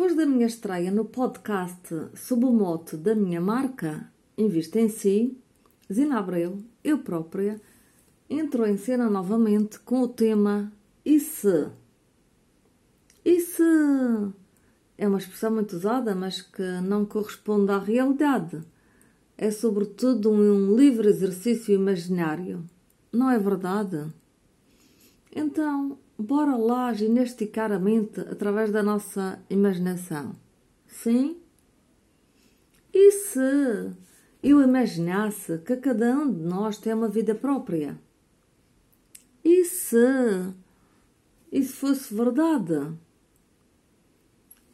Depois da minha estreia no podcast sob o mote da minha marca Invista em Si, Zina Abreu, eu própria, entrou em cena novamente com o tema E se? E se? É uma expressão muito usada, mas que não corresponde à realidade. É sobretudo um livre exercício imaginário. Não é verdade? Então, bora lá ginesticar a mente através da nossa imaginação. Sim? E se eu imaginasse que cada um de nós tem uma vida própria? E se isso fosse verdade?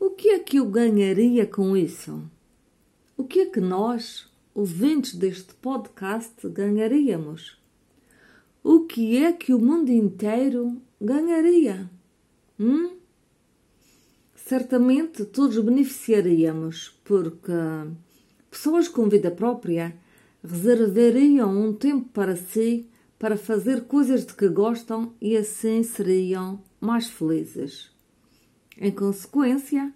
O que é que eu ganharia com isso? O que é que nós, ouvintes deste podcast, ganharíamos? O que é que o mundo inteiro ganharia? Hum? Certamente todos beneficiaríamos, porque pessoas com vida própria reservariam um tempo para si para fazer coisas de que gostam e assim seriam mais felizes. Em consequência,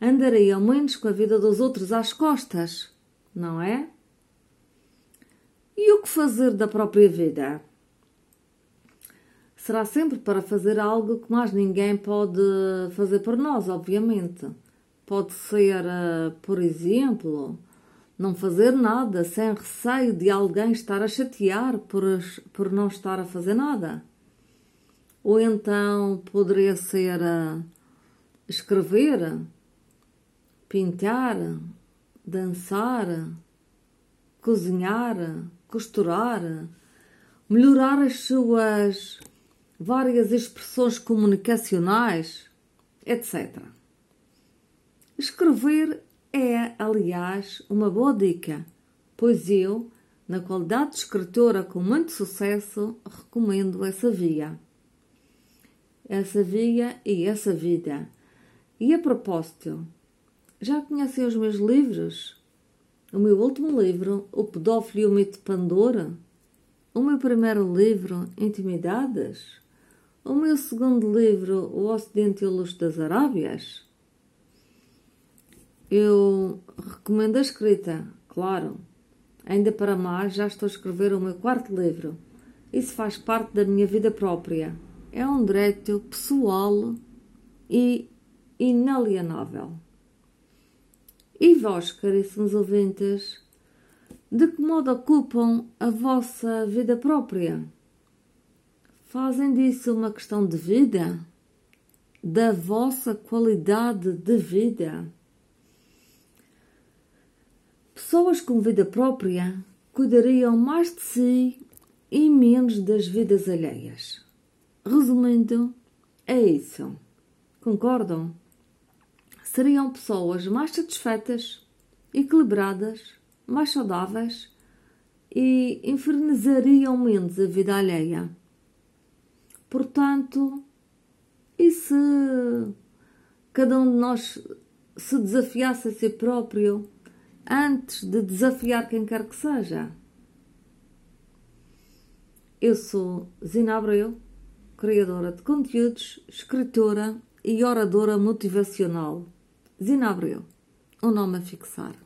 andariam menos com a vida dos outros às costas, não é? E o que fazer da própria vida? Será sempre para fazer algo que mais ninguém pode fazer por nós, obviamente. Pode ser, eh, por exemplo, não fazer nada sem receio de alguém estar a chatear por, por não estar a fazer nada. Ou então poderia ser eh, escrever, pintar, dançar, cozinhar, costurar, melhorar as suas várias expressões comunicacionais, etc. Escrever é, aliás, uma boa dica, pois eu, na qualidade de escritora com muito sucesso, recomendo essa via. Essa via e essa vida. E a propósito, já conhecem os meus livros? O meu último livro, O Pedófilo e o Mito de Pandora? O meu primeiro livro, Intimidades? O meu segundo livro, O Ocidente e o Luxo das Arábias, eu recomendo a escrita, claro. Ainda para mais, já estou a escrever o meu quarto livro. Isso faz parte da minha vida própria. É um direito pessoal e inalienável. E vós, caríssimos ouvintes, de que modo ocupam a vossa vida própria? Fazem disso uma questão de vida? Da vossa qualidade de vida? Pessoas com vida própria cuidariam mais de si e menos das vidas alheias. Resumindo, é isso. Concordam? Seriam pessoas mais satisfeitas, equilibradas, mais saudáveis e infernizariam menos a vida alheia. Portanto, e se cada um de nós se desafiasse a si próprio antes de desafiar quem quer que seja? Eu sou Zina Abreu, criadora de conteúdos, escritora e oradora motivacional. Zina Abreu, o um nome a fixar.